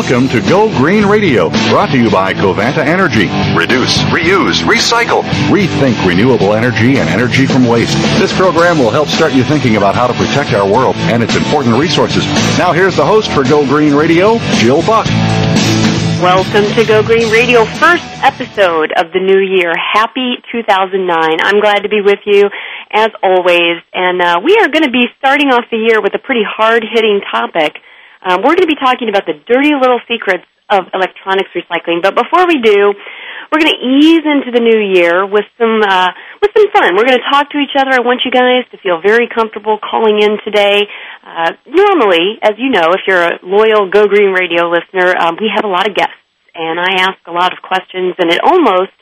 Welcome to Go Green Radio, brought to you by Covanta Energy. Reduce, reuse, recycle. Rethink renewable energy and energy from waste. This program will help start you thinking about how to protect our world and its important resources. Now here's the host for Go Green Radio, Jill Buck. Welcome to Go Green Radio, first episode of the new year. Happy 2009. I'm glad to be with you as always, and uh, we are going to be starting off the year with a pretty hard-hitting topic. Um, we're going to be talking about the dirty little secrets of electronics recycling. But before we do, we're going to ease into the new year with some uh, with some fun. We're going to talk to each other. I want you guys to feel very comfortable calling in today. Uh, normally, as you know, if you're a loyal Go Green Radio listener, um, we have a lot of guests, and I ask a lot of questions, and it almost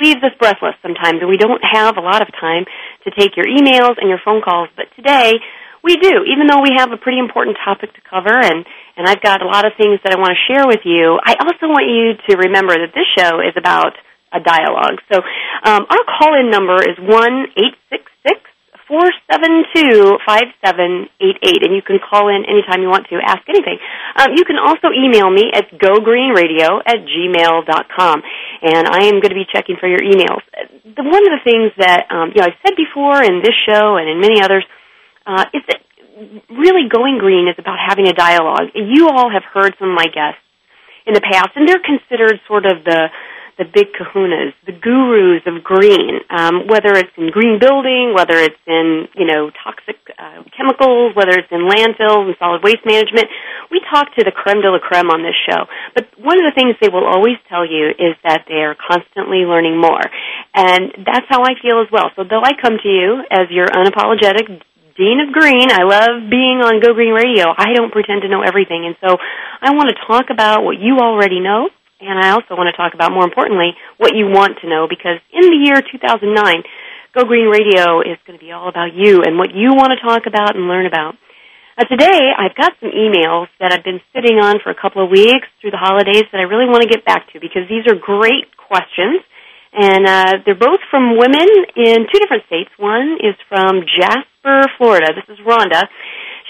leaves us breathless sometimes, and we don't have a lot of time to take your emails and your phone calls. But today, we do, even though we have a pretty important topic to cover and, and I've got a lot of things that I want to share with you. I also want you to remember that this show is about a dialogue. So um, our call-in number is one eight six six four seven two five seven eight eight, and you can call in anytime you want to ask anything. Um, you can also email me at gogreenradio at gmail dot com, and I am going to be checking for your emails. The, one of the things that um, you know I've said before in this show and in many others uh, is that really going green is about having a dialogue. You all have heard some of my guests in the past, and they're considered sort of the the big kahunas, the gurus of green, um, whether it's in green building, whether it's in, you know, toxic uh, chemicals, whether it's in landfills and solid waste management. We talk to the creme de la creme on this show. But one of the things they will always tell you is that they are constantly learning more. And that's how I feel as well. So though I come to you as your unapologetic Dean of Green. I love being on Go Green Radio. I don't pretend to know everything, and so I want to talk about what you already know, and I also want to talk about, more importantly, what you want to know, because in the year 2009, Go Green Radio is going to be all about you and what you want to talk about and learn about. Uh, today, I've got some emails that I've been sitting on for a couple of weeks through the holidays that I really want to get back to because these are great questions. And uh, they're both from women in two different states. One is from Jasper, Florida. This is Rhonda.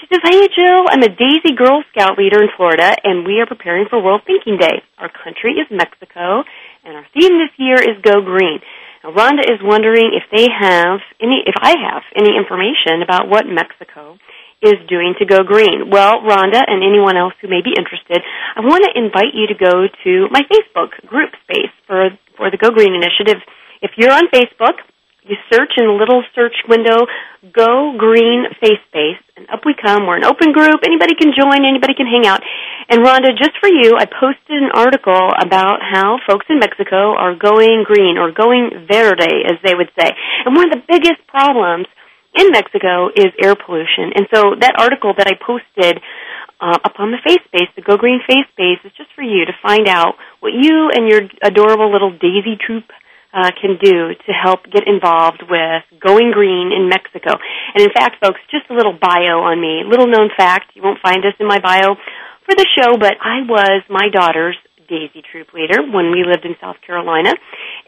She says, Hey, Jill, I'm a Daisy Girl Scout leader in Florida, and we are preparing for World Thinking Day. Our country is Mexico, and our theme this year is Go Green. Now, Rhonda is wondering if they have any, if I have any information about what Mexico is doing to go green. Well, Rhonda and anyone else who may be interested, I want to invite you to go to my Facebook group space for, for the Go Green Initiative. If you're on Facebook, you search in the little search window, Go Green Face Space, and up we come. We're an open group. Anybody can join. Anybody can hang out. And Rhonda, just for you, I posted an article about how folks in Mexico are going green or going verde, as they would say. And one of the biggest problems in Mexico is air pollution. And so that article that I posted uh, up on the face space, the Go Green face space, is just for you to find out what you and your adorable little daisy troop uh, can do to help get involved with going green in Mexico. And in fact, folks, just a little bio on me. Little known fact, you won't find this in my bio for the show, but I was my daughter's Daisy Troop leader when we lived in South Carolina.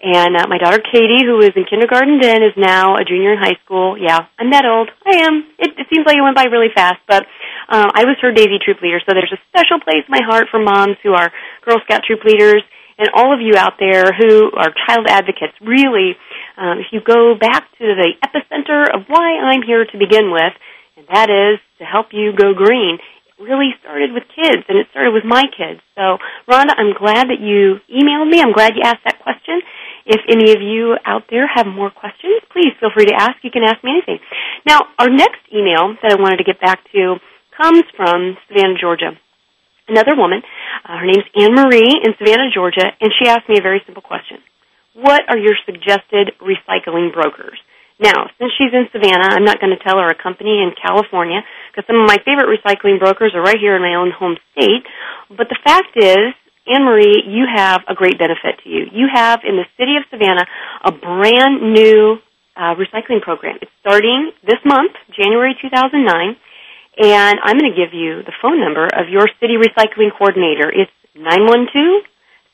And uh, my daughter Katie, who is in kindergarten then, is now a junior in high school. Yeah, I'm that old. I am. It, it seems like it went by really fast, but uh, I was her Daisy Troop leader. So there's a special place in my heart for moms who are Girl Scout troop leaders and all of you out there who are child advocates. Really, um, if you go back to the epicenter of why I'm here to begin with, and that is to help you go green It really started with kids, and it started with my kids. So, Rhonda, I'm glad that you emailed me. I'm glad you asked that question. If any of you out there have more questions, please feel free to ask. You can ask me anything. Now, our next email that I wanted to get back to comes from Savannah, Georgia. Another woman, uh, her name's Anne Marie in Savannah, Georgia, and she asked me a very simple question. What are your suggested recycling brokers? Now, since she's in Savannah, I'm not going to tell her a company in California because some of my favorite recycling brokers are right here in my own home state. But the fact is, Anne Marie, you have a great benefit to you. You have in the city of Savannah a brand new uh, recycling program. It's starting this month, January 2009, and I'm going to give you the phone number of your city recycling coordinator. It's nine one two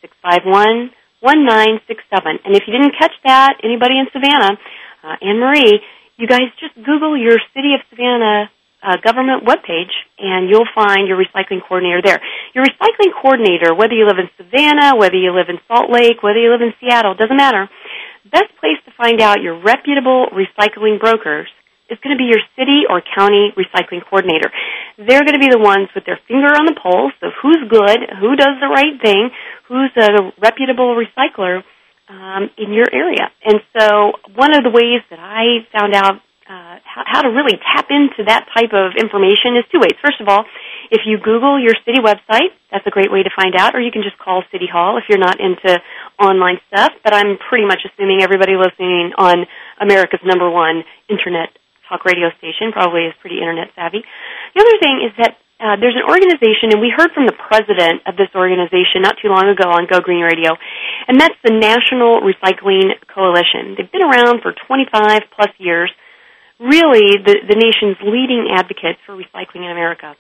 six five one one nine six seven. And if you didn't catch that, anybody in Savannah, uh, Anne Marie, you guys just Google your City of Savannah uh, government webpage, and you'll find your recycling coordinator there. Your recycling coordinator, whether you live in Savannah, whether you live in Salt Lake, whether you live in Seattle, doesn't matter. Best place to find out your reputable recycling brokers is going to be your city or county recycling coordinator. They're going to be the ones with their finger on the pulse of who's good, who does the right thing, who's a reputable recycler um, in your area. And so, one of the ways that I found out uh, how, how to really tap into that type of information is two ways. First of all, if you Google your city website, that's a great way to find out, or you can just call City Hall if you're not into online stuff. But I'm pretty much assuming everybody listening on America's number one internet talk radio station probably is pretty internet savvy. The other thing is that uh, there's an organization, and we heard from the president of this organization not too long ago on Go Green Radio, and that's the National Recycling Coalition. They've been around for 25 plus years, really the, the nation's leading advocates for recycling in America.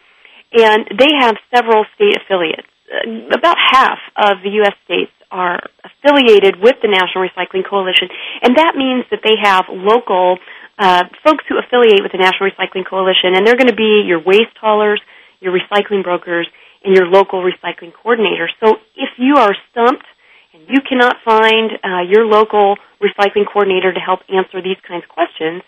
And they have several state affiliates. Uh, about half of the U.S. states are affiliated with the National Recycling Coalition, and that means that they have local uh, folks who affiliate with the National Recycling Coalition, and they're going to be your waste haulers, your recycling brokers, and your local recycling coordinator. So if you are stumped and you cannot find uh, your local recycling coordinator to help answer these kinds of questions,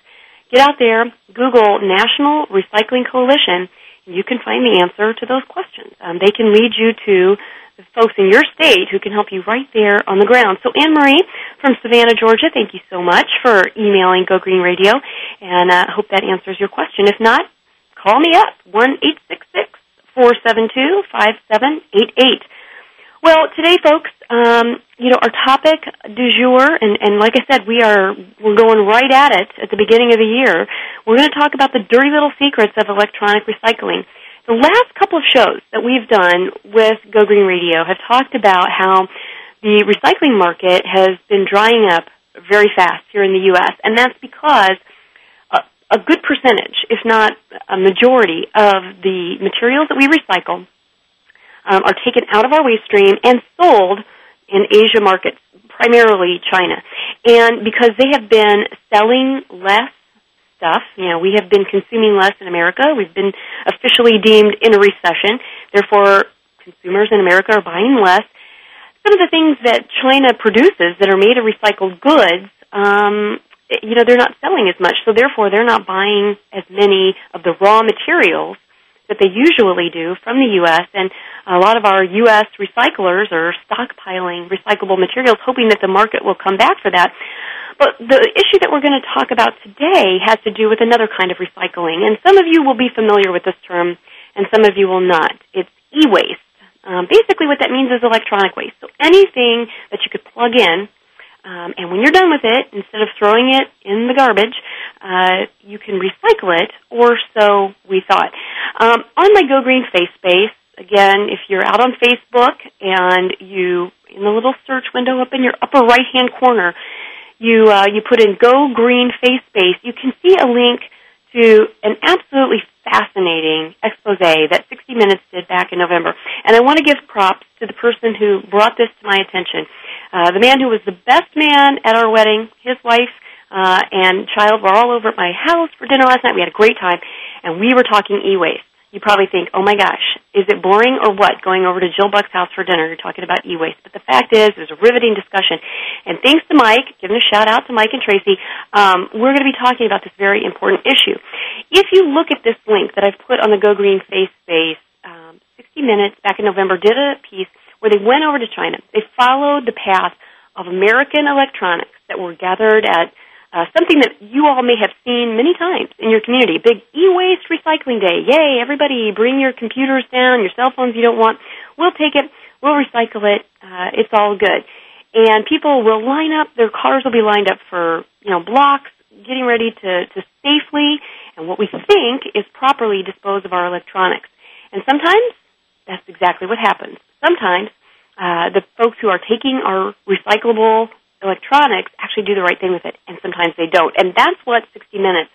get out there, Google National Recycling Coalition, you can find the answer to those questions. Um, they can lead you to folks in your state who can help you right there on the ground. So Anne Marie from Savannah, Georgia, thank you so much for emailing Go Green Radio, and I uh, hope that answers your question. If not, call me up, one eight six six four seven two five seven eight eight. Well, today, folks, um, you know, our topic du jour, and, and like I said, we are we're going right at it at the beginning of the year. We're going to talk about the dirty little secrets of electronic recycling. The last couple of shows that we've done with Go Green Radio have talked about how the recycling market has been drying up very fast here in the U.S., and that's because a good percentage, if not a majority, of the materials that we recycle um, are taken out of our waste stream and sold in Asia markets, primarily China. And because they have been selling less stuff, you know, we have been consuming less in America. We've been officially deemed in a recession. Therefore, consumers in America are buying less. Some of the things that China produces that are made of recycled goods um, you know, they're not selling as much, so therefore they're not buying as many of the raw materials that they usually do from the U.S. And a lot of our U.S. recyclers are stockpiling recyclable materials, hoping that the market will come back for that. But the issue that we're going to talk about today has to do with another kind of recycling. And some of you will be familiar with this term, and some of you will not. It's e-waste. Um, basically, what that means is electronic waste. So anything that you could plug in um, and when you're done with it, instead of throwing it in the garbage, uh, you can recycle it, or so we thought. Um, on my Go Green Face Space, again, if you're out on Facebook and you, in the little search window up in your upper right hand corner, you uh, you put in Go Green Face Space, you can see a link to an absolutely fascinating expose that 60 Minutes did back in November. And I want to give props to the person who brought this to my attention. Uh, the man who was the best man at our wedding, his wife uh, and child were all over at my house for dinner last night. We had a great time, and we were talking e-waste. You probably think, oh my gosh, is it boring or what going over to Jill Buck's house for dinner? You're talking about e-waste. But the fact is, it was a riveting discussion. And thanks to Mike, giving a shout out to Mike and Tracy, um, we're going to be talking about this very important issue. If you look at this link that I've put on the Go Green Face Space, um, 60 Minutes back in November did a piece where they went over to China. They followed the path of American electronics that were gathered at uh, something that you all may have seen many times in your community. Big e-waste recycling day. Yay, everybody bring your computers down, your cell phones you don't want. We'll take it. We'll recycle it. Uh, it's all good. And people will line up, their cars will be lined up for, you know, blocks, getting ready to, to safely and what we think is properly dispose of our electronics. And sometimes that's exactly what happens. Sometimes uh, the folks who are taking our recyclable electronics actually do the right thing with it, and sometimes they don't. And that's what 60 Minutes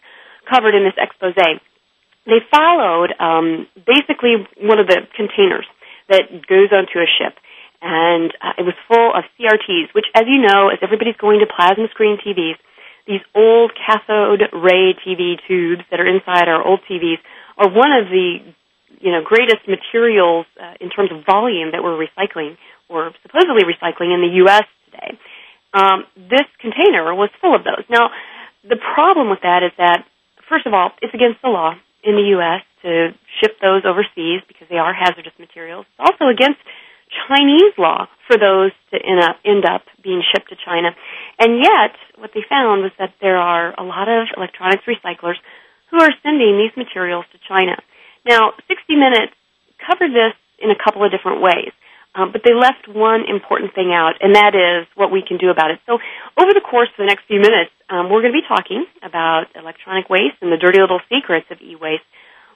covered in this expose. They followed um, basically one of the containers that goes onto a ship, and uh, it was full of CRTs, which, as you know, as everybody's going to plasma screen TVs, these old cathode ray TV tubes that are inside our old TVs are one of the you know greatest materials uh, in terms of volume that we're recycling or supposedly recycling in the U.S. today. Um, this container was full of those. Now, the problem with that is that first of all, it's against the law in the U.S. to ship those overseas because they are hazardous materials. It's also against Chinese law for those to end up, end up being shipped to China. And yet, what they found was that there are a lot of electronics recyclers who are sending these materials to China. Now, 60 Minutes covered this in a couple of different ways. Um, but they left one important thing out, and that is what we can do about it. So, over the course of the next few minutes, um, we're going to be talking about electronic waste and the dirty little secrets of e-waste.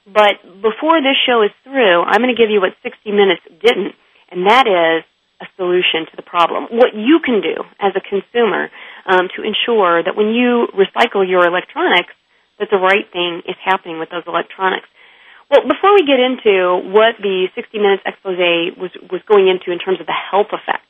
But before this show is through, I'm going to give you what 60 Minutes didn't, and that is a solution to the problem. What you can do as a consumer um, to ensure that when you recycle your electronics, that the right thing is happening with those electronics. Well, before we get into what the 60 Minutes expose was, was going into in terms of the health effects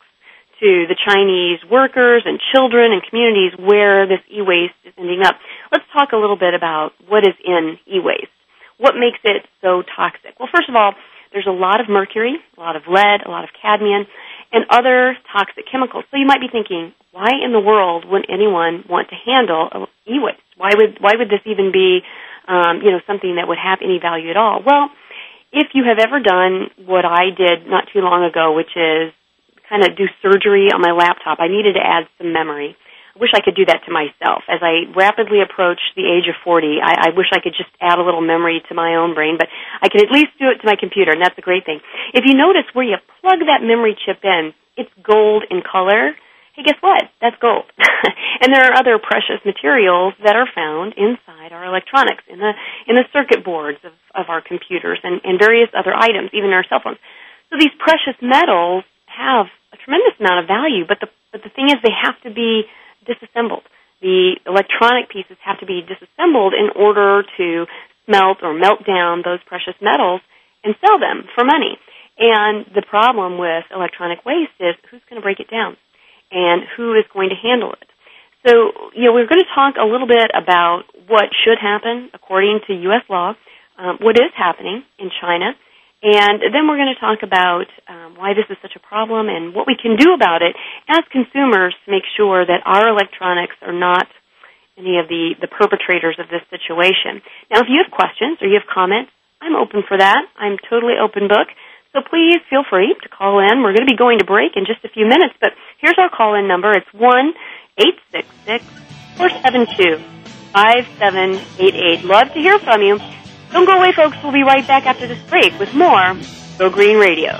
to the Chinese workers and children and communities where this e-waste is ending up, let's talk a little bit about what is in e-waste. What makes it so toxic? Well, first of all, there's a lot of mercury, a lot of lead, a lot of cadmium, and other toxic chemicals. So you might be thinking, why in the world would anyone want to handle e-waste? Why would why would this even be um, you know, something that would have any value at all. Well, if you have ever done what I did not too long ago, which is kind of do surgery on my laptop, I needed to add some memory. I wish I could do that to myself. As I rapidly approach the age of 40, I, I wish I could just add a little memory to my own brain, but I can at least do it to my computer, and that's a great thing. If you notice where you plug that memory chip in, it's gold in color hey, guess what? That's gold. and there are other precious materials that are found inside our electronics, in the in the circuit boards of, of our computers and, and various other items, even our cell phones. So these precious metals have a tremendous amount of value, but the but the thing is they have to be disassembled. The electronic pieces have to be disassembled in order to smelt or melt down those precious metals and sell them for money. And the problem with electronic waste is who's going to break it down? And who is going to handle it. So, you know, we're going to talk a little bit about what should happen according to U.S. law, um, what is happening in China, and then we're going to talk about um, why this is such a problem and what we can do about it as consumers to make sure that our electronics are not any of the, the perpetrators of this situation. Now, if you have questions or you have comments, I'm open for that. I'm totally open book. So please feel free to call in. We're going to be going to break in just a few minutes, but here's our call in number. It's one eight six six four seven two five seven eight eight. Love to hear from you. Don't go away, folks. We'll be right back after this break with more Go Green Radio.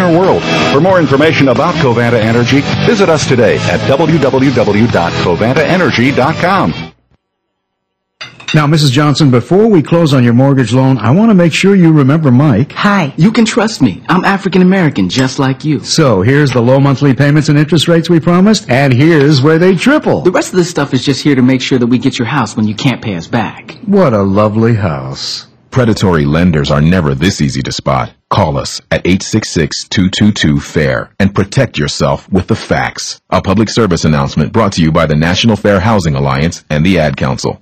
world. For more information about Covanta Energy, visit us today at www.covantaenergy.com. Now, Mrs. Johnson, before we close on your mortgage loan, I want to make sure you remember Mike. Hi, you can trust me. I'm African American, just like you. So, here's the low monthly payments and interest rates we promised, and here's where they triple. The rest of this stuff is just here to make sure that we get your house when you can't pay us back. What a lovely house. Predatory lenders are never this easy to spot. Call us at 866-222-FAIR and protect yourself with the facts. A public service announcement brought to you by the National Fair Housing Alliance and the Ad Council.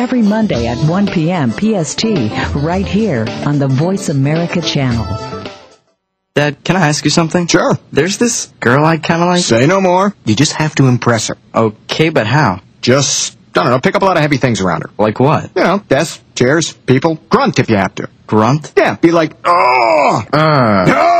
every Monday at 1 p.m. PST, right here on the Voice America channel. Dad, can I ask you something? Sure. There's this girl I kind of like. Say no more. You just have to impress her. Okay, but how? Just, I don't know, pick up a lot of heavy things around her. Like what? You know, desks, chairs, people. Grunt if you have to. Grunt? Yeah, be like, oh! Uh, oh!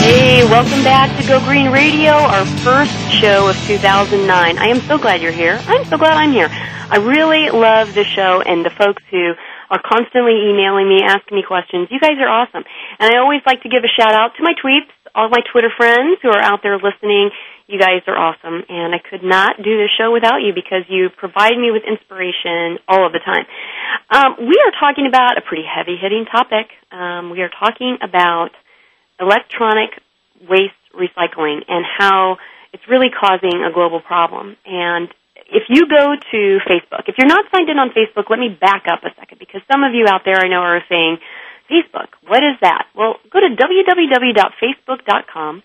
Hey, welcome back to Go Green Radio, our first show of 2009. I am so glad you're here. I'm so glad I'm here. I really love the show and the folks who are constantly emailing me, asking me questions. You guys are awesome. And I always like to give a shout out to my tweets, all my Twitter friends who are out there listening. You guys are awesome. And I could not do this show without you because you provide me with inspiration all of the time. Um, we are talking about a pretty heavy hitting topic. Um, we are talking about electronic waste recycling and how it's really causing a global problem. And if you go to Facebook, if you're not signed in on Facebook, let me back up a second because some of you out there I know are saying, Facebook, what is that? Well, go to www.facebook.com.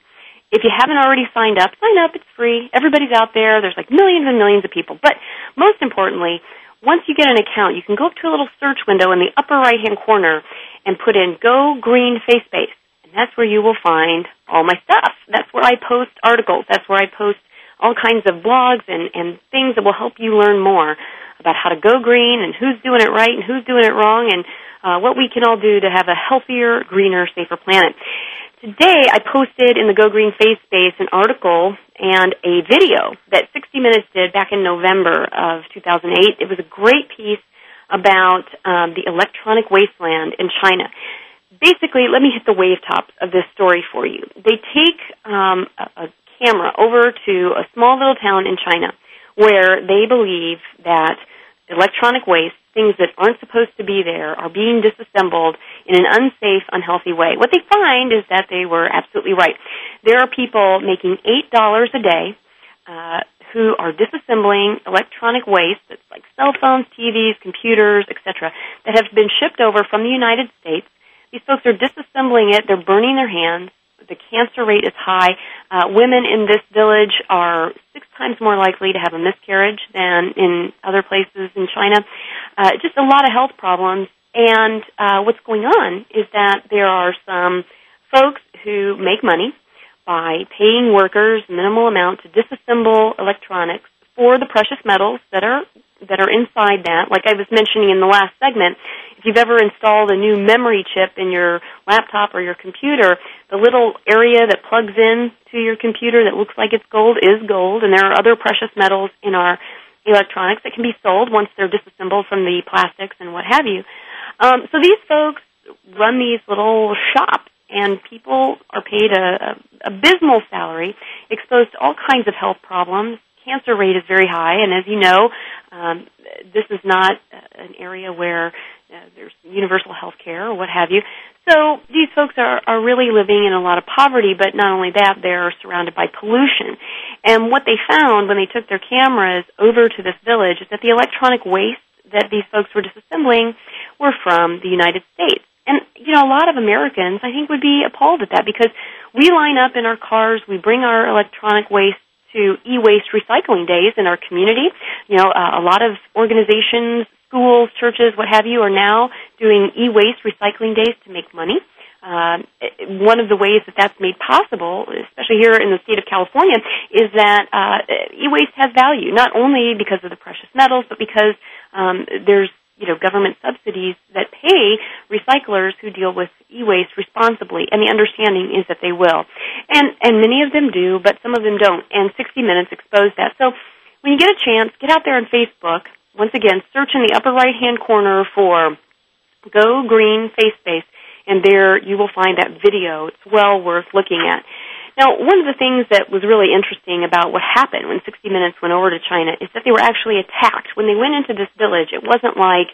If you haven't already signed up, sign up. It's free. Everybody's out there. There's like millions and millions of people. But most importantly, once you get an account, you can go up to a little search window in the upper right hand corner and put in Go Green Face Space that's where you will find all my stuff. That's where I post articles. That's where I post all kinds of blogs and, and things that will help you learn more about how to go green and who's doing it right and who's doing it wrong and uh, what we can all do to have a healthier, greener, safer planet. Today I posted in the Go Green Face Space an article and a video that 60 Minutes did back in November of 2008. It was a great piece about um, the electronic wasteland in China basically, let me hit the wave tops of this story for you. They take um, a, a camera over to a small little town in China where they believe that electronic waste, things that aren't supposed to be there, are being disassembled in an unsafe, unhealthy way. What they find is that they were absolutely right. There are people making $8 a day uh, who are disassembling electronic waste that's like cell phones, TVs, computers, etc., that have been shipped over from the United States these folks are disassembling it. They're burning their hands. The cancer rate is high. Uh, women in this village are six times more likely to have a miscarriage than in other places in China. Uh, just a lot of health problems. And uh, what's going on is that there are some folks who make money by paying workers minimal amount to disassemble electronics for the precious metals that are that are inside that. Like I was mentioning in the last segment, if you've ever installed a new memory chip in your laptop or your computer, the little area that plugs in to your computer that looks like it's gold is gold, and there are other precious metals in our electronics that can be sold once they're disassembled from the plastics and what have you. Um, so these folks run these little shops, and people are paid a, a abysmal salary, exposed to all kinds of health problems. Cancer rate is very high, and as you know, um, this is not an area where uh, there's universal health care or what have you. So these folks are, are really living in a lot of poverty, but not only that, they're surrounded by pollution. And what they found when they took their cameras over to this village is that the electronic waste that these folks were disassembling were from the United States. And, you know, a lot of Americans, I think, would be appalled at that because we line up in our cars, we bring our electronic waste to e-waste recycling days in our community. You know, uh, a lot of organizations, schools, churches, what have you, are now doing e-waste recycling days to make money. Uh, one of the ways that that's made possible, especially here in the state of California, is that uh, e-waste has value, not only because of the precious metals, but because um, there's you know government subsidies that pay recyclers who deal with e-waste responsibly, and the understanding is that they will, and and many of them do, but some of them don't. And 60 Minutes exposed that. So when you get a chance, get out there on Facebook. Once again, search in the upper right hand corner for Go Green Face Space and there you will find that video. It's well worth looking at. Now, one of the things that was really interesting about what happened when 60 Minutes went over to China is that they were actually attacked. When they went into this village, it wasn't like,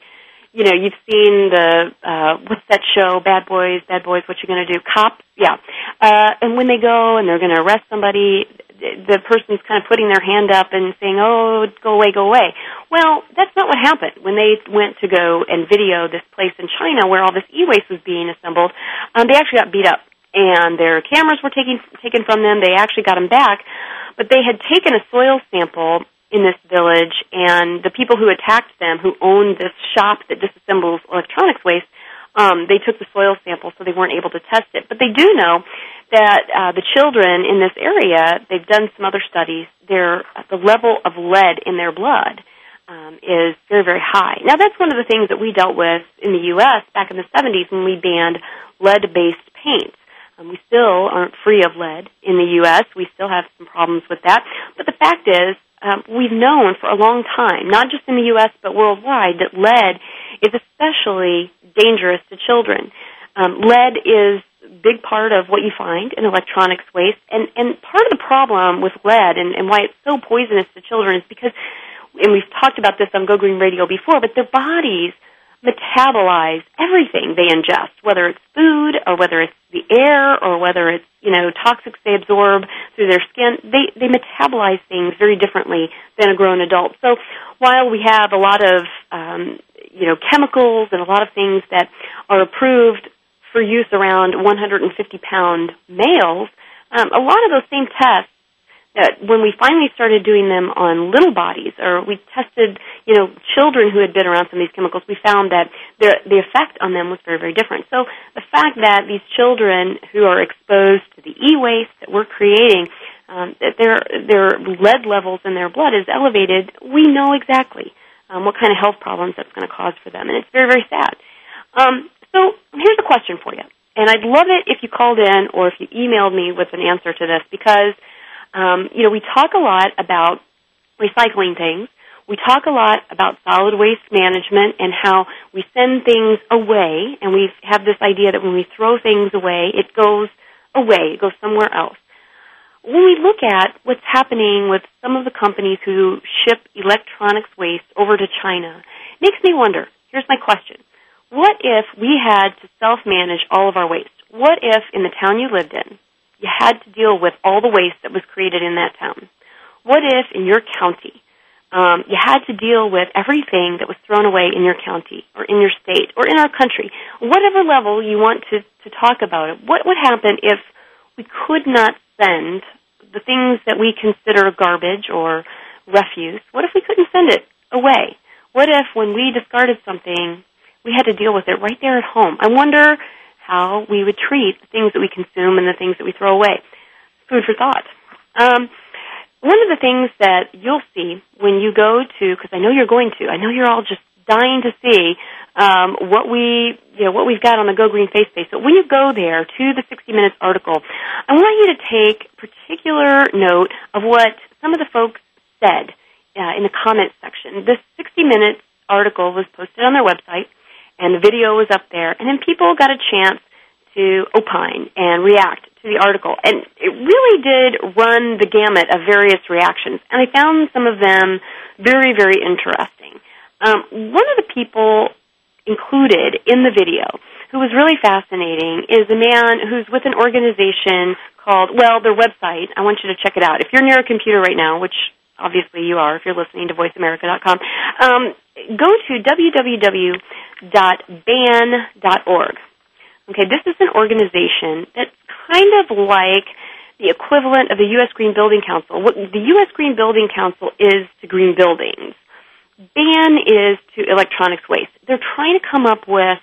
you know, you've seen the, uh, what's that show, Bad Boys, Bad Boys, what you gonna do? Cop? Yeah. Uh, and when they go and they're gonna arrest somebody, the person's kind of putting their hand up and saying, "Oh, go away, go away." Well, that's not what happened when they went to go and video this place in China where all this e-waste was being assembled. Um, they actually got beat up, and their cameras were taken taken from them. They actually got them back, but they had taken a soil sample in this village, and the people who attacked them, who owned this shop that disassembles electronics waste, um, they took the soil sample, so they weren't able to test it. But they do know that uh, the children in this area, they've done some other studies, their the level of lead in their blood um, is very, very high. Now, that's one of the things that we dealt with in the U.S. back in the 70s when we banned lead-based paints. Um, we still aren't free of lead in the U.S. We still have some problems with that. But the fact is, um, we've known for a long time, not just in the U.S. but worldwide, that lead is especially dangerous to children. Um, lead is a big part of what you find in electronics waste. And, and part of the problem with lead and, and why it's so poisonous to children is because, and we've talked about this on Go Green Radio before, but their bodies metabolize everything they ingest, whether it's food or whether it's the air or whether it's, you know, toxics they absorb through their skin. They, they metabolize things very differently than a grown adult. So while we have a lot of, um, you know, chemicals and a lot of things that are approved for use around 150 pound males, um, a lot of those same tests that when we finally started doing them on little bodies, or we tested, you know, children who had been around some of these chemicals, we found that the, the effect on them was very, very different. So the fact that these children who are exposed to the e-waste that we're creating, um, that their their lead levels in their blood is elevated, we know exactly um, what kind of health problems that's going to cause for them, and it's very, very sad. Um, so here's a question for you. And I'd love it if you called in or if you emailed me with an answer to this because, um, you know, we talk a lot about recycling things. We talk a lot about solid waste management and how we send things away and we have this idea that when we throw things away, it goes away, it goes somewhere else. When we look at what's happening with some of the companies who ship electronics waste over to China, it makes me wonder. Here's my question what if we had to self-manage all of our waste? What if in the town you lived in, you had to deal with all the waste that was created in that town? What if in your county, um, you had to deal with everything that was thrown away in your county or in your state or in our country, whatever level you want to, to talk about it. What would happen if we could not send the things that we consider garbage or refuse? What if we couldn't send it away? What if when we discarded something, we had to deal with it right there at home. I wonder how we would treat the things that we consume and the things that we throw away. Food for thought. Um, one of the things that you'll see when you go to, because I know you're going to, I know you're all just dying to see um, what we, you know, what we've got on the Go Green Face Space. But when you go there to the 60 Minutes article, I want you to take particular note of what some of the folks said uh, in the comments section. This 60 Minutes article was posted on their website and the video was up there, and then people got a chance to opine and react to the article. And it really did run the gamut of various reactions, and I found some of them very, very interesting. Um, one of the people included in the video who was really fascinating is a man who's with an organization called, well, their website. I want you to check it out. If you're near a computer right now, which obviously you are if you're listening to voiceamerica.com, um, go to www.ban.org. Okay, this is an organization that's kind of like the equivalent of the U.S. Green Building Council. What the U.S. Green Building Council is to green buildings. BAN is to electronics waste. They're trying to come up with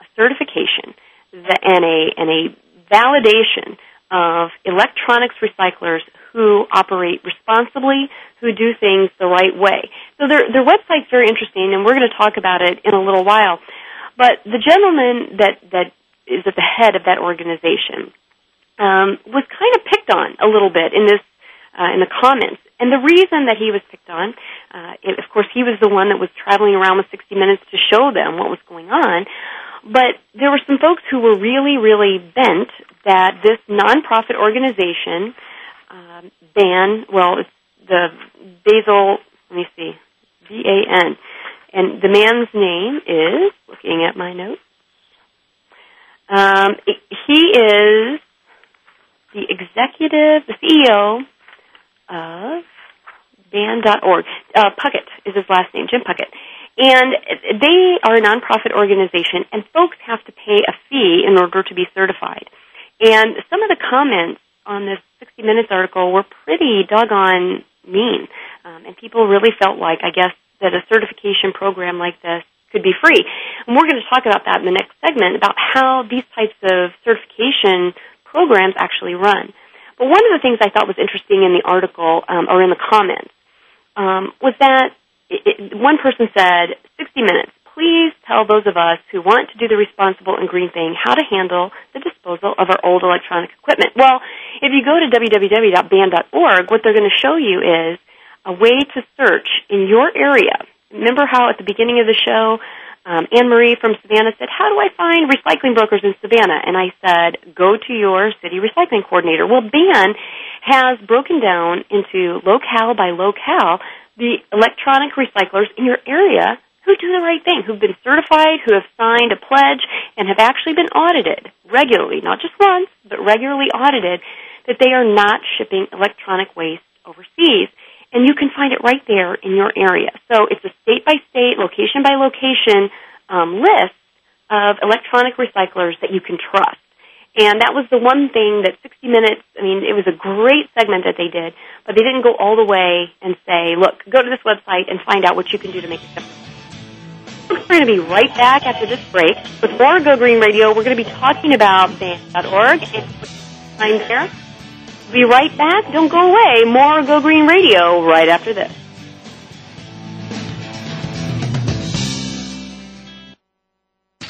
a certification and a, and a validation of electronics recyclers who operate responsibly, who do things the right way. So their, their website's very interesting, and we're going to talk about it in a little while. But the gentleman that, that is at the head of that organization um, was kind of picked on a little bit in this uh, in the comments. And the reason that he was picked on, uh, it, of course, he was the one that was traveling around with 60 Minutes to show them what was going on. But there were some folks who were really, really bent that this nonprofit organization um, ban, well, it's the Basel, let me see, B-A-N, and the man's name is, looking at my notes, um, he is the executive, the CEO of ban.org. Uh, Puckett is his last name, Jim Puckett. And they are a nonprofit organization, and folks have to pay a fee in order to be certified. And some of the comments on this 60 Minutes article were pretty doggone mean. Um, and people really felt like, I guess, that a certification program like this could be free. And we're going to talk about that in the next segment about how these types of certification programs actually run. But one of the things I thought was interesting in the article um, or in the comments um, was that it, it, one person said, 60 minutes, please tell those of us who want to do the responsible and green thing how to handle the disposal of our old electronic equipment. Well, if you go to www.ban.org, what they're going to show you is a way to search in your area. Remember how at the beginning of the show um, Anne Marie from Savannah said, How do I find recycling brokers in Savannah? And I said, Go to your city recycling coordinator. Well, BAN has broken down into locale by locale the electronic recyclers in your area who do the right thing, who've been certified, who have signed a pledge, and have actually been audited regularly, not just once, but regularly audited, that they are not shipping electronic waste overseas and you can find it right there in your area. So it's a state by state, location by location um, list of electronic recyclers that you can trust. And that was the one thing that 60 Minutes, I mean, it was a great segment that they did, but they didn't go all the way and say, look, go to this website and find out what you can do to make it different. We're going to be right back after this break with more Go Green Radio. We're going to be talking about ban.org and find there. Be right back. Don't go away. More Go Green Radio right after this.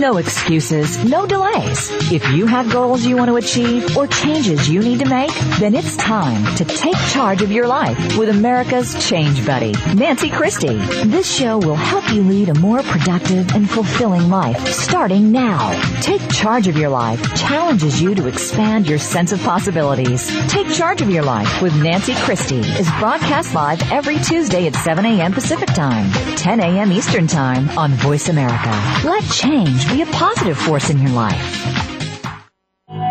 No excuses, no delays. If you have goals you want to achieve or changes you need to make, then it's time to take charge of your life with America's Change Buddy, Nancy Christie. This show will help you lead a more productive and fulfilling life starting now. Take charge of your life challenges you to expand your sense of possibilities. Take charge of your life with Nancy Christie is broadcast live every Tuesday at 7 a.m. Pacific Time, 10 a.m. Eastern Time on Voice America. Let change be a positive force in your life.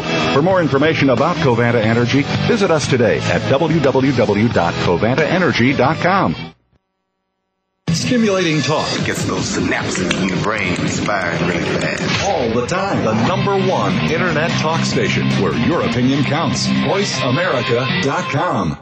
For more information about Covanta Energy, visit us today at www.covantaenergy.com. Stimulating talk. Gets those synapses in the brain firing really fast. All the time. The number one internet talk station where your opinion counts. VoiceAmerica.com.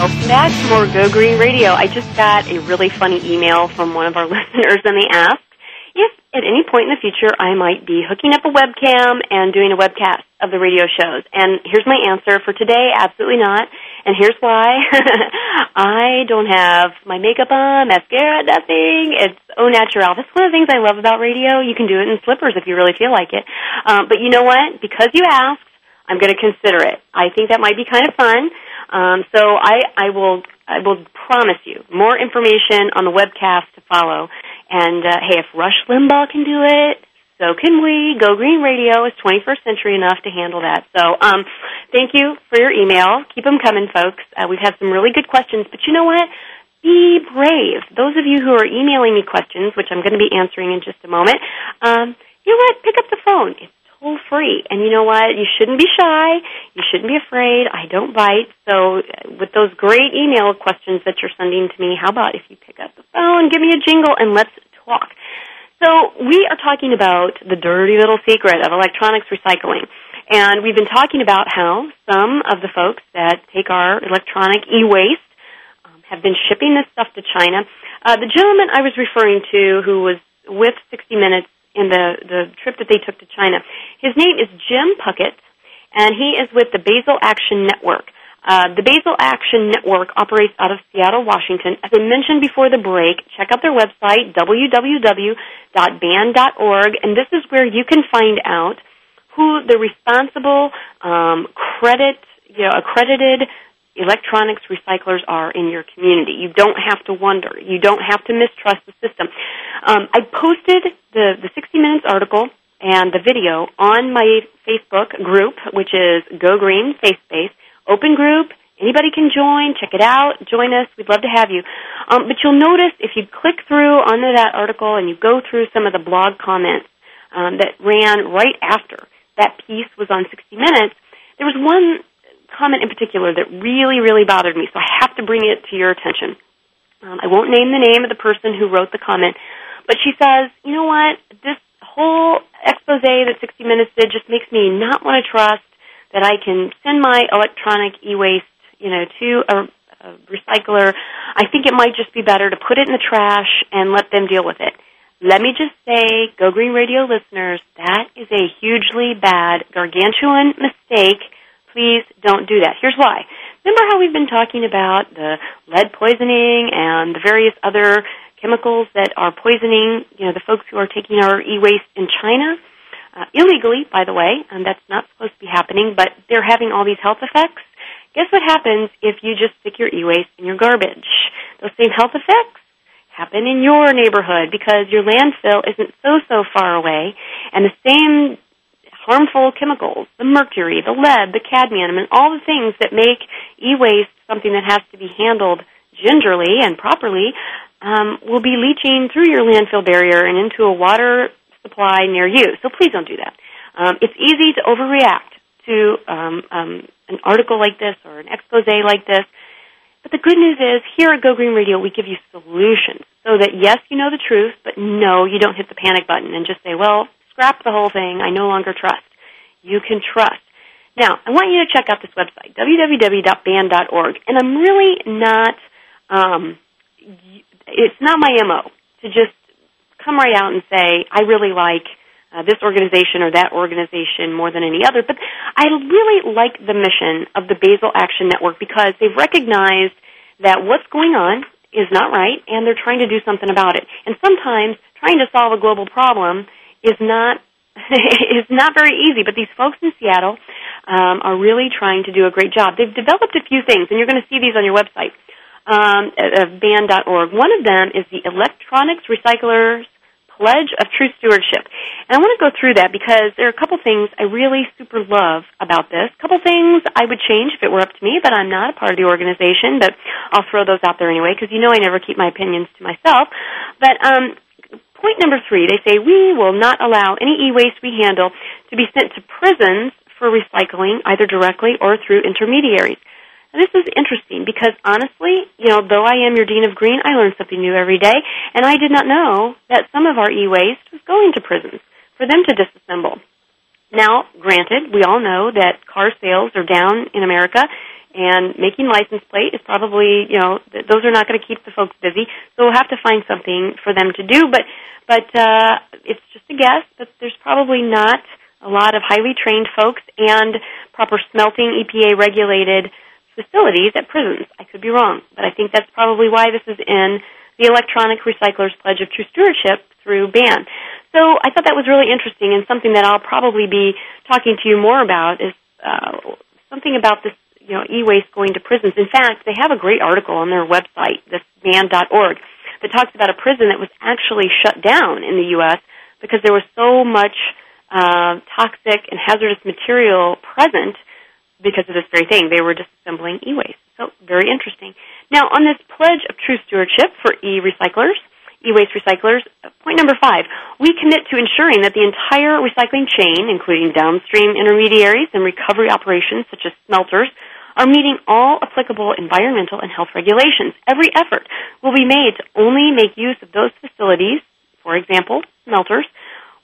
Welcome back to more Go Green Radio. I just got a really funny email from one of our listeners, and they asked if at any point in the future I might be hooking up a webcam and doing a webcast of the radio shows. And here's my answer for today, absolutely not. And here's why. I don't have my makeup on, mascara, nothing. It's au naturel. That's one of the things I love about radio. You can do it in slippers if you really feel like it. Um, but you know what? Because you asked, I'm going to consider it. I think that might be kind of fun. Um, so I, I will I will promise you more information on the webcast to follow. And uh, hey, if Rush Limbaugh can do it, so can we. Go Green Radio is 21st century enough to handle that. So um, thank you for your email. Keep them coming, folks. Uh, we've had some really good questions, but you know what? Be brave. Those of you who are emailing me questions, which I'm going to be answering in just a moment, um, you know what? Pick up the phone. It's free. And you know what? You shouldn't be shy. You shouldn't be afraid. I don't bite. So with those great email questions that you're sending to me, how about if you pick up the phone, give me a jingle, and let's talk. So we are talking about the dirty little secret of electronics recycling. And we've been talking about how some of the folks that take our electronic e-waste um, have been shipping this stuff to China. Uh, the gentleman I was referring to who was with 60 Minutes in the, the trip that they took to China. His name is Jim Puckett, and he is with the Basel Action Network. Uh, the Basel Action Network operates out of Seattle, Washington. As I mentioned before the break, check out their website, www.ban.org, and this is where you can find out who the responsible um, credit, you know, accredited electronics recyclers are in your community. You don't have to wonder. You don't have to mistrust the system. Um, I posted the, the 60 Minutes article and the video on my Facebook group, which is Go Green Face Space, open group. Anybody can join. Check it out. Join us. We'd love to have you. Um, but you'll notice if you click through onto that article and you go through some of the blog comments um, that ran right after that piece was on 60 Minutes, there was one comment in particular that really, really bothered me, so I have to bring it to your attention. Um, I won't name the name of the person who wrote the comment, but she says, you know what, this whole expose that 60 Minutes did just makes me not want to trust that I can send my electronic e-waste, you know, to a, a recycler. I think it might just be better to put it in the trash and let them deal with it. Let me just say, Go Green Radio listeners, that is a hugely bad, gargantuan mistake Please don't do that. Here's why. Remember how we've been talking about the lead poisoning and the various other chemicals that are poisoning, you know, the folks who are taking our e-waste in China? Uh, illegally, by the way, and that's not supposed to be happening, but they're having all these health effects. Guess what happens if you just stick your e-waste in your garbage? Those same health effects happen in your neighborhood because your landfill isn't so, so far away, and the same harmful chemicals, the mercury, the lead, the cadmium, and all the things that make e-waste something that has to be handled gingerly and properly, um, will be leaching through your landfill barrier and into a water supply near you. So please don't do that. Um, it's easy to overreact to um, um, an article like this or an expose like this. But the good news is, here at Go Green Radio, we give you solutions so that yes, you know the truth, but no, you don't hit the panic button and just say, well, scrap the whole thing. I no longer trust. You can trust. Now, I want you to check out this website, www.ban.org, And I'm really not, um, it's not my MO to just come right out and say, I really like uh, this organization or that organization more than any other. But I really like the mission of the Basel Action Network because they've recognized that what's going on is not right and they're trying to do something about it. And sometimes trying to solve a global problem is not is not very easy. But these folks in Seattle um, are really trying to do a great job. They've developed a few things, and you're going to see these on your website. Um, of ban.org. One of them is the Electronics Recyclers Pledge of True Stewardship. And I want to go through that because there are a couple things I really super love about this. A couple things I would change if it were up to me, but I'm not a part of the organization, but I'll throw those out there anyway because you know I never keep my opinions to myself. But um, point number three, they say we will not allow any e-waste we handle to be sent to prisons for recycling either directly or through intermediaries. This is interesting because honestly, you know, though I am your Dean of Green, I learn something new every day, and I did not know that some of our e-waste was going to prisons for them to disassemble. Now, granted, we all know that car sales are down in America, and making license plate is probably, you know, th- those are not going to keep the folks busy, so we'll have to find something for them to do. But, but uh, it's just a guess. But there's probably not a lot of highly trained folks and proper smelting EPA regulated facilities at prisons. I could be wrong, but I think that's probably why this is in the Electronic Recyclers Pledge of True Stewardship through BAN. So I thought that was really interesting and something that I'll probably be talking to you more about is uh, something about this, you know, e-waste going to prisons. In fact, they have a great article on their website, this ban.org, that talks about a prison that was actually shut down in the U.S. because there was so much uh, toxic and hazardous material present because of this very thing. They were disassembling e-waste. So very interesting. Now, on this pledge of true stewardship for e-recyclers, e-waste recyclers, uh, point number five, we commit to ensuring that the entire recycling chain, including downstream intermediaries and recovery operations such as smelters, are meeting all applicable environmental and health regulations. Every effort will be made to only make use of those facilities, for example, smelters,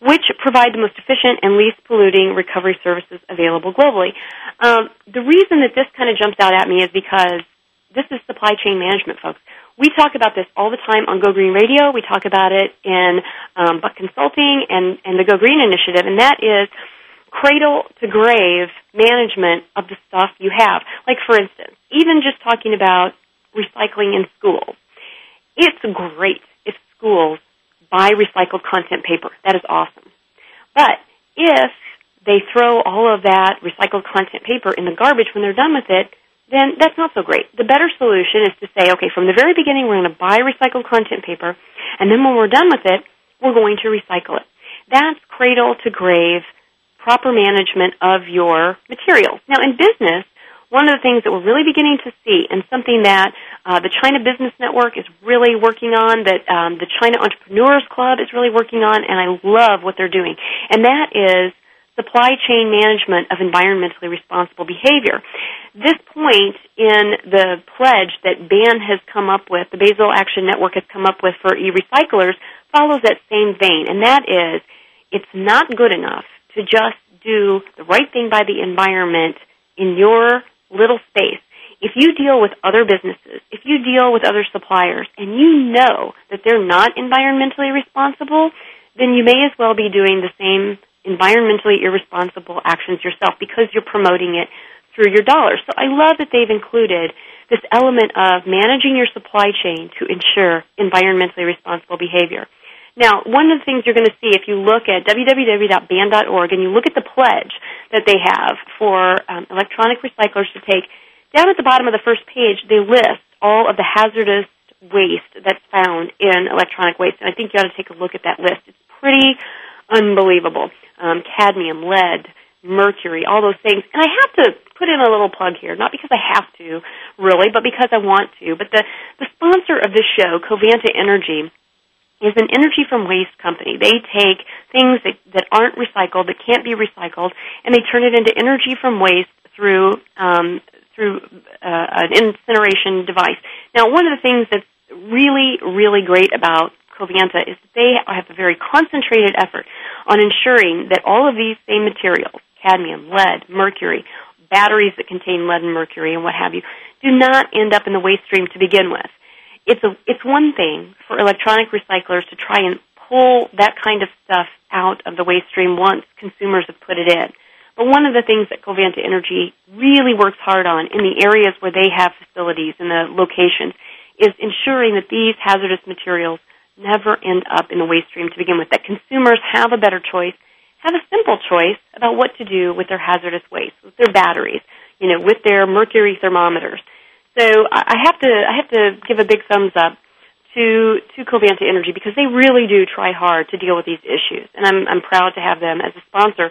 which provide the most efficient and least polluting recovery services available globally. Um, the reason that this kind of jumps out at me is because this is supply chain management, folks. We talk about this all the time on Go Green Radio. We talk about it in um, Buck Consulting and, and the Go Green Initiative, and that is cradle to grave management of the stuff you have. Like, for instance, even just talking about recycling in schools. It's great if schools buy recycled content paper. That is awesome. But if they throw all of that recycled content paper in the garbage when they're done with it, then that's not so great. The better solution is to say, okay, from the very beginning, we're going to buy recycled content paper, and then when we're done with it, we're going to recycle it. That's cradle to grave, proper management of your materials. Now, in business, one of the things that we're really beginning to see, and something that uh, the China Business Network is really working on, that um, the China Entrepreneurs Club is really working on, and I love what they're doing, and that is supply chain management of environmentally responsible behavior. This point in the pledge that BAN has come up with, the Basel Action Network has come up with for e-recyclers, follows that same vein, and that is it's not good enough to just do the right thing by the environment in your little space, if you deal with other businesses, if you deal with other suppliers, and you know that they're not environmentally responsible, then you may as well be doing the same environmentally irresponsible actions yourself because you're promoting it through your dollars. So I love that they've included this element of managing your supply chain to ensure environmentally responsible behavior. Now, one of the things you're going to see if you look at www.ban.org and you look at the pledge that they have for um, electronic recyclers to take, down at the bottom of the first page, they list all of the hazardous waste that's found in electronic waste. And I think you ought to take a look at that list. It's pretty unbelievable. Um, cadmium, lead, mercury, all those things. And I have to put in a little plug here, not because I have to, really, but because I want to. But the, the sponsor of this show, Covanta Energy, is an energy from waste company. They take things that, that aren't recycled, that can't be recycled, and they turn it into energy from waste through um, through uh, an incineration device. Now, one of the things that's really, really great about Covanta is that they have a very concentrated effort on ensuring that all of these same materials, cadmium, lead, mercury, batteries that contain lead and mercury and what have you, do not end up in the waste stream to begin with it's a it's one thing for electronic recyclers to try and pull that kind of stuff out of the waste stream once consumers have put it in. But one of the things that Covanta Energy really works hard on in the areas where they have facilities and the locations is ensuring that these hazardous materials never end up in the waste stream to begin with, that consumers have a better choice, have a simple choice about what to do with their hazardous waste, with their batteries, you know, with their mercury thermometers. So I have to I have to give a big thumbs up to to Covanta Energy because they really do try hard to deal with these issues, and I'm I'm proud to have them as a sponsor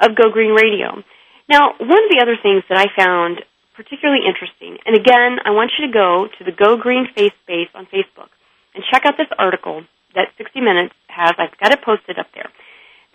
of Go Green Radio. Now, one of the other things that I found particularly interesting, and again, I want you to go to the Go Green Face Space on Facebook and check out this article that 60 Minutes has. I've got it posted up there.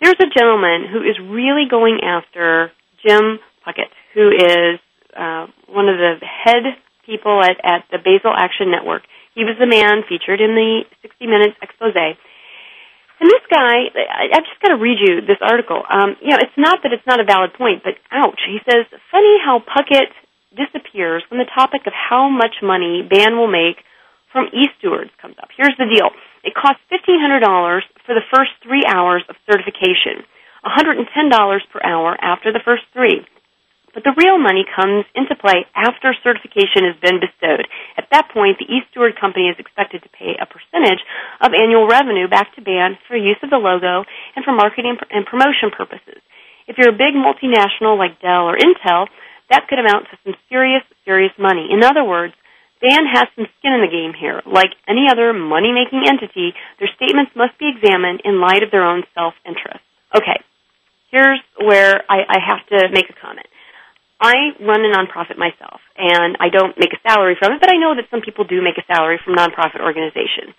There's a gentleman who is really going after Jim Puckett, who is uh, one of the head people at, at the Basel Action Network. He was the man featured in the 60 Minutes expose. And this guy, I've just got to read you this article. Um, you know, it's not that it's not a valid point, but ouch. He says, funny how Puckett disappears when the topic of how much money BAN will make from e-stewards comes up. Here's the deal. It costs $1,500 for the first three hours of certification, $110 per hour after the first three. But the real money comes into play after certification has been bestowed. At that point, the e-steward company is expected to pay a percentage of annual revenue back to BAN for use of the logo and for marketing and promotion purposes. If you're a big multinational like Dell or Intel, that could amount to some serious, serious money. In other words, BAN has some skin in the game here. Like any other money-making entity, their statements must be examined in light of their own self-interest. Okay, here's where I, I have to make a comment. I run a nonprofit myself, and I don't make a salary from it, but I know that some people do make a salary from nonprofit organizations.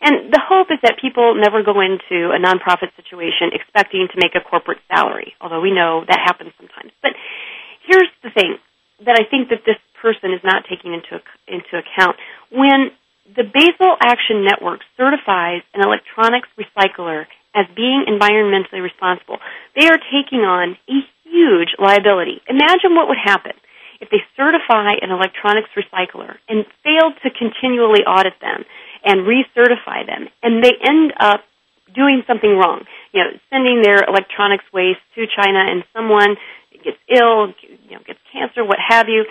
And the hope is that people never go into a nonprofit situation expecting to make a corporate salary, although we know that happens sometimes. But here's the thing that I think that this person is not taking into into account when the Basel Action Network certifies an electronics recycler as being environmentally responsible. They are taking on a huge liability. Imagine what would happen if they certify an electronics recycler and fail to continually audit them and recertify them, and they end up doing something wrong. You know, sending their electronics waste to China and someone gets ill, you know, gets cancer, what have you.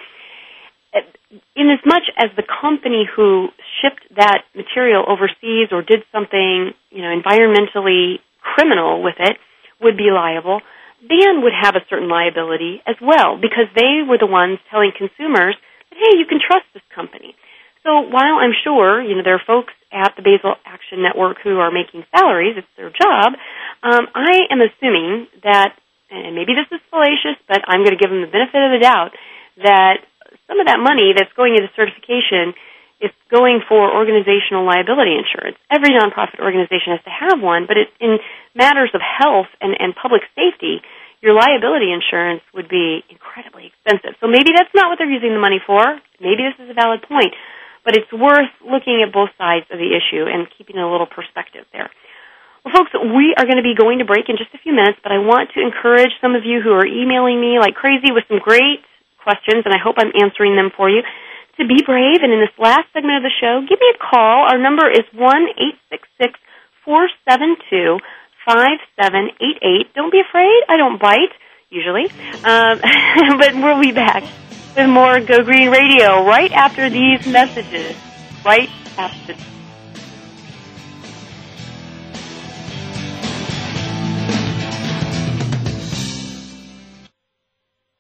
In as much as the company who shipped that material overseas or did something, you know, environmentally criminal with it would be liable, BAN would have a certain liability as well because they were the ones telling consumers that, hey, you can trust this company. So while I'm sure, you know, there are folks at the Basel Action Network who are making salaries, it's their job, um, I am assuming that and maybe this is fallacious, but I'm going to give them the benefit of the doubt that some of that money that's going into certification is going for organizational liability insurance. Every nonprofit organization has to have one, but it, in matters of health and, and public safety, your liability insurance would be incredibly expensive. So maybe that's not what they're using the money for. Maybe this is a valid point, but it's worth looking at both sides of the issue and keeping a little perspective there. Well, folks, we are going to be going to break in just a few minutes, but I want to encourage some of you who are emailing me like crazy with some great questions, and I hope I'm answering them for you, to be brave. And in this last segment of the show, give me a call. Our number is one eight six six four seven two five seven eight eight. Don't be afraid. I don't bite, usually. Um, but we'll be back with more Go Green Radio right after these messages. Right after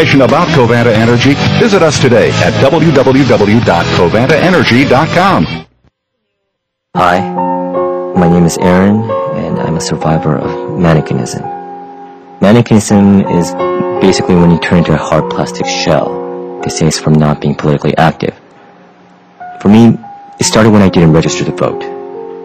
about Covanta Energy, visit us today at www.covantaenergy.com. Hi, my name is Aaron, and I'm a survivor of mannequinism. Mannequinism is basically when you turn into a hard plastic shell. They say from not being politically active. For me, it started when I didn't register to vote,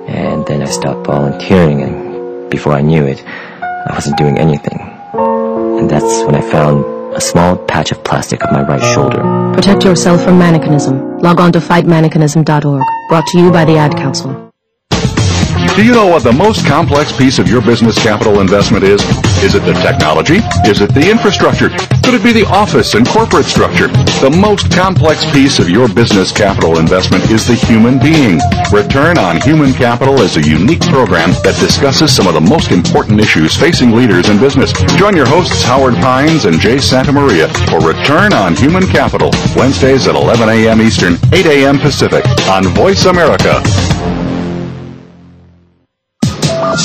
and then I stopped volunteering and before I knew it, I wasn't doing anything. And that's when I found a small patch of plastic on my right shoulder. Protect yourself from mannequinism. Log on to fightmannequinism.org. Brought to you by the Ad Council. Do you know what the most complex piece of your business capital investment is? Is it the technology? Is it the infrastructure? Could it be the office and corporate structure? The most complex piece of your business capital investment is the human being. Return on Human Capital is a unique program that discusses some of the most important issues facing leaders in business. Join your hosts Howard Pines and Jay Santa Maria for Return on Human Capital, Wednesdays at 11 a.m. Eastern, 8 a.m. Pacific on Voice America.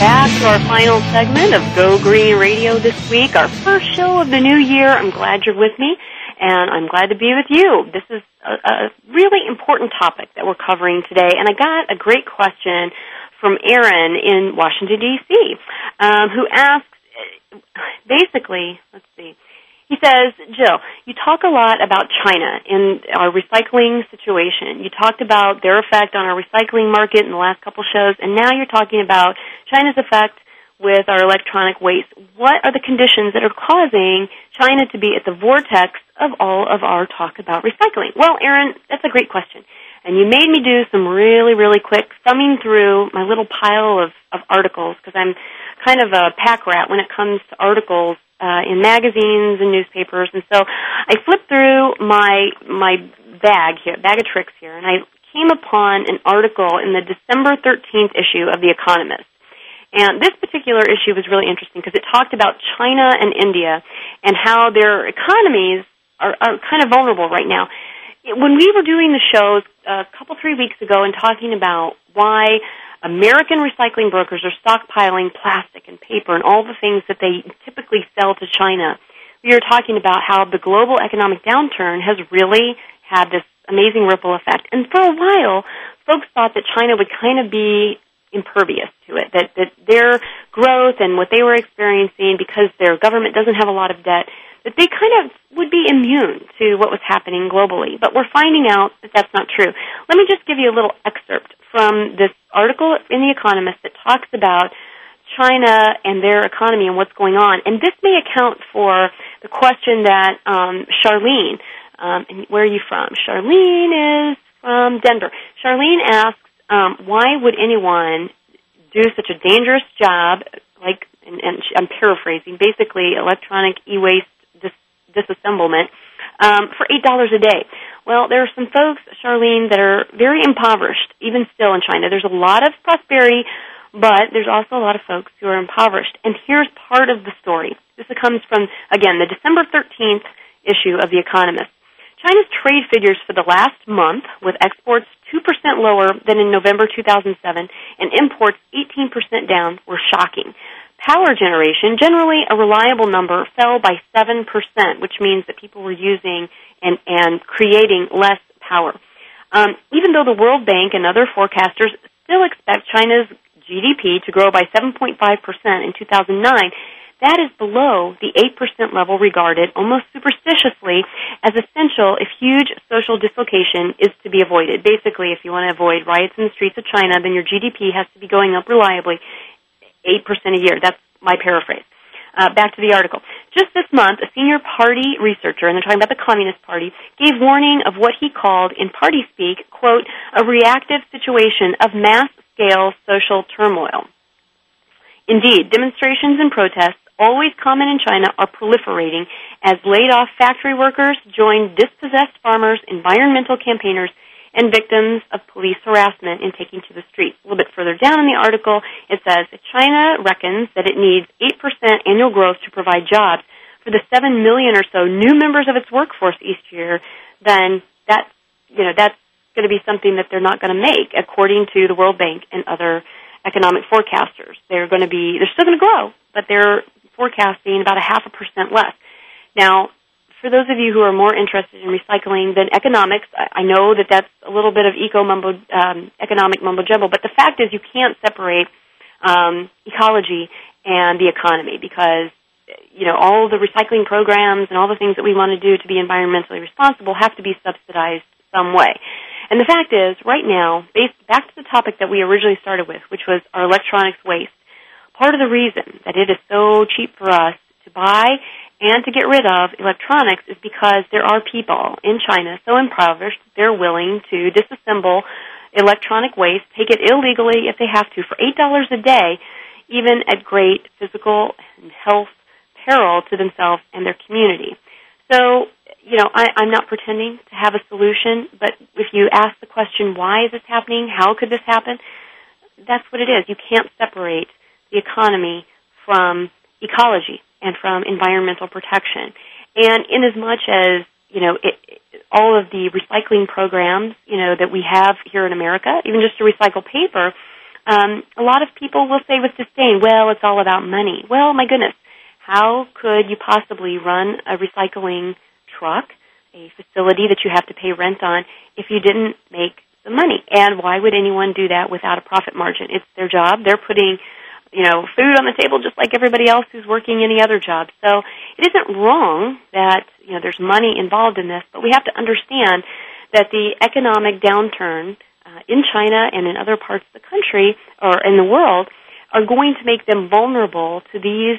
Back to our final segment of Go Green Radio this week, our first show of the new year. I'm glad you're with me, and I'm glad to be with you. This is a, a really important topic that we're covering today, and I got a great question from Aaron in Washington, D.C., um, who asks, basically, let's see, he says, Jill, you talk a lot about China and our recycling situation. You talked about their effect on our recycling market in the last couple shows, and now you're talking about China's effect with our electronic waste. What are the conditions that are causing China to be at the vortex of all of our talk about recycling? Well, Aaron, that's a great question. And you made me do some really, really quick thumbing through my little pile of, of articles because I'm kind of a pack rat when it comes to articles uh, in magazines and newspapers. And so I flipped through my my bag here, bag of tricks here, and I came upon an article in the December 13th issue of The Economist. And this particular issue was really interesting because it talked about China and India and how their economies are, are kind of vulnerable right now. When we were doing the shows a couple, three weeks ago and talking about why American recycling brokers are stockpiling plastic and paper and all the things that they typically sell to China. We are talking about how the global economic downturn has really had this amazing ripple effect. And for a while, folks thought that China would kind of be impervious to it, that, that their growth and what they were experiencing because their government doesn't have a lot of debt, that they kind of would be immune to what was happening globally. But we're finding out that that's not true. Let me just give you a little excerpt from this article in The Economist that talks about China and their economy and what's going on. And this may account for the question that um, Charlene, um, and where are you from? Charlene is from Denver. Charlene asks, um, why would anyone do such a dangerous job, like, and, and I'm paraphrasing, basically electronic e-waste disassemblement, um, for eight dollars a day. Well, there are some folks, Charlene, that are very impoverished, even still in China. There's a lot of prosperity, but there's also a lot of folks who are impoverished. And here's part of the story. This comes from, again, the December 13th issue of The Economist. China's trade figures for the last month, with exports 2% lower than in November 2007 and imports 18% down, were shocking power generation, generally a reliable number, fell by 7%, which means that people were using and, and creating less power. Um, even though the World Bank and other forecasters still expect China's GDP to grow by 7.5% in 2009, that is below the 8% level regarded almost superstitiously as essential if huge social dislocation is to be avoided. Basically, if you want to avoid riots in the streets of China, then your GDP has to be going up reliably 8% a year. That's my paraphrase. Uh, back to the article. Just this month, a senior party researcher, and they're talking about the Communist Party, gave warning of what he called, in party speak, quote, a reactive situation of mass scale social turmoil. Indeed, demonstrations and protests, always common in China, are proliferating as laid off factory workers join dispossessed farmers, environmental campaigners, and victims of police harassment in taking to the streets. A little bit further down in the article, it says China reckons that it needs 8% annual growth to provide jobs for the 7 million or so new members of its workforce each year, then that's, you know, that's going to be something that they're not going to make according to the World Bank and other economic forecasters. They're going to be, they're still going to grow, but they're forecasting about a half a percent less. Now, for those of you who are more interested in recycling than economics, I know that that's a little bit of eco mumbo, um, economic mumbo jumbo, but the fact is you can't separate um, ecology and the economy because you know all the recycling programs and all the things that we want to do to be environmentally responsible have to be subsidized some way. And the fact is, right now, based back to the topic that we originally started with, which was our electronics waste, part of the reason that it is so cheap for us to buy and to get rid of electronics is because there are people in China so impoverished they're willing to disassemble electronic waste, take it illegally if they have to for eight dollars a day, even at great physical and health peril to themselves and their community. So you know, I, I'm not pretending to have a solution, but if you ask the question, why is this happening? How could this happen? That's what it is. You can't separate the economy from ecology and from environmental protection. And in as much as, you know, it, all of the recycling programs, you know, that we have here in America, even just to recycle paper, um, a lot of people will say with disdain, well, it's all about money. Well, my goodness, how could you possibly run a recycling truck, a facility that you have to pay rent on, if you didn't make the money. And why would anyone do that without a profit margin? It's their job. They're putting, you know, food on the table just like everybody else who's working any other job. So it isn't wrong that, you know, there's money involved in this, but we have to understand that the economic downturn uh, in China and in other parts of the country or in the world are going to make them vulnerable to these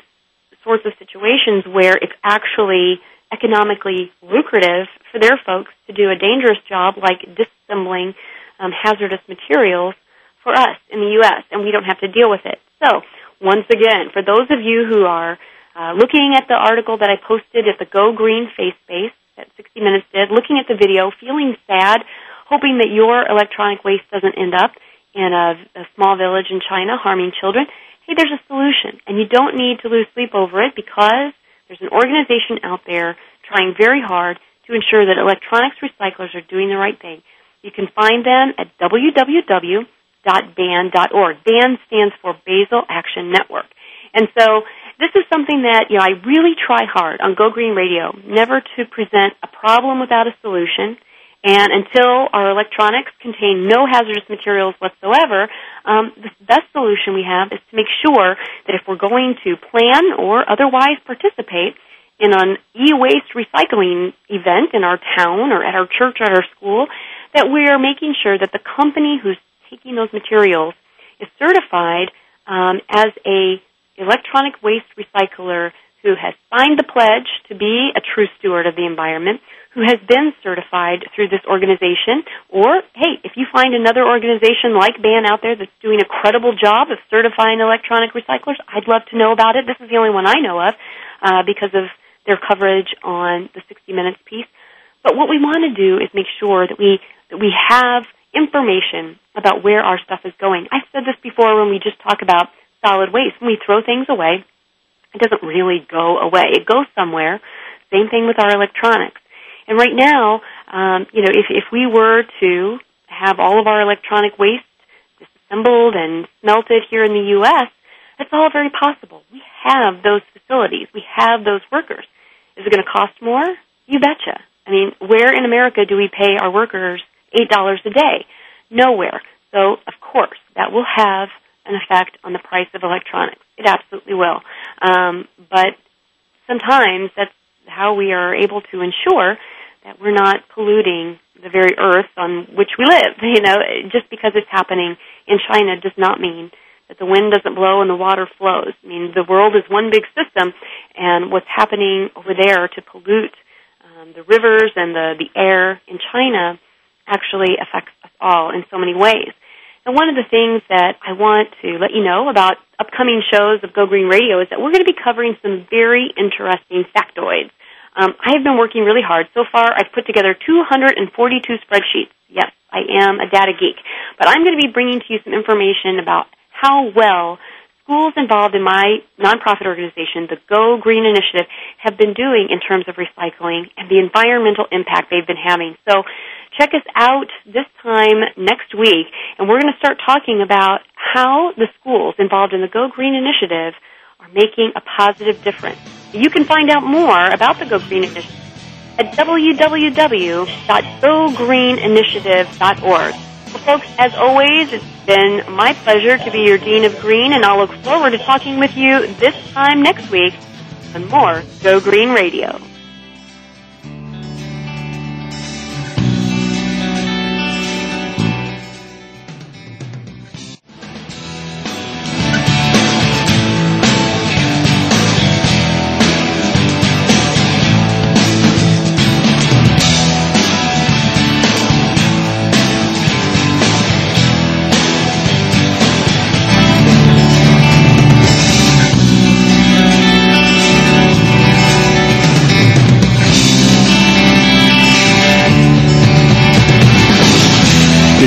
sorts of situations where it's actually economically lucrative for their folks to do a dangerous job like disassembling um, hazardous materials for us in the U.S., and we don't have to deal with it. So, once again, for those of you who are uh, looking at the article that I posted at the Go Green Face Space that 60 Minutes did, looking at the video, feeling sad, hoping that your electronic waste doesn't end up in a, a small village in China harming children, hey, there's a solution. And you don't need to lose sleep over it because there's an organization out there trying very hard to ensure that electronics recyclers are doing the right thing. You can find them at www.ban.org. BAN stands for Basel Action Network. And so this is something that, you know, I really try hard on Go Green Radio never to present a problem without a solution and until our electronics contain no hazardous materials whatsoever, um, the best solution we have is to make sure that if we're going to plan or otherwise participate in an e-waste recycling event in our town or at our church or at our school, that we are making sure that the company who's taking those materials is certified um, as a electronic waste recycler who has signed the pledge to be a true steward of the environment, who has been certified through this organization, or hey, if you find another organization like BAN out there that's doing a credible job of certifying electronic recyclers, I'd love to know about it. This is the only one I know of uh, because of their coverage on the 60 Minutes piece. But what we want to do is make sure that we that we have information about where our stuff is going. I said this before when we just talk about solid waste. When we throw things away, it doesn't really go away. It goes somewhere. Same thing with our electronics. And right now, um, you know, if, if we were to have all of our electronic waste disassembled and smelted here in the U.S., that's all very possible. We have those facilities. We have those workers. Is it going to cost more? You betcha. I mean, where in America do we pay our workers $8 a day? Nowhere. So, of course, that will have an effect on the price of electronics. It absolutely will. Um, but sometimes that's how we are able to ensure that we're not polluting the very earth on which we live. You know, just because it's happening in China does not mean that the wind doesn't blow and the water flows. I mean, the world is one big system, and what's happening over there to pollute um, the rivers and the, the air in China actually affects us all in so many ways. And one of the things that I want to let you know about upcoming shows of Go Green Radio is that we're going to be covering some very interesting factoids um, I have been working really hard. So far, I've put together 242 spreadsheets. Yes, I am a data geek. But I'm going to be bringing to you some information about how well schools involved in my nonprofit organization, the Go Green Initiative, have been doing in terms of recycling and the environmental impact they've been having. So check us out this time next week, and we're going to start talking about how the schools involved in the Go Green Initiative are making a positive difference. You can find out more about the Go Green Initiative at www.gogreeninitiative.org. Well, folks, as always, it's been my pleasure to be your Dean of Green, and I'll look forward to talking with you this time next week on more Go Green Radio.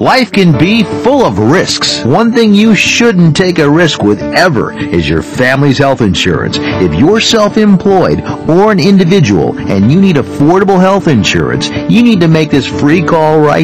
Life can be full of risks. One thing you shouldn't take a risk with ever is your family's health insurance. If you're self-employed or an individual and you need affordable health insurance, you need to make this free call right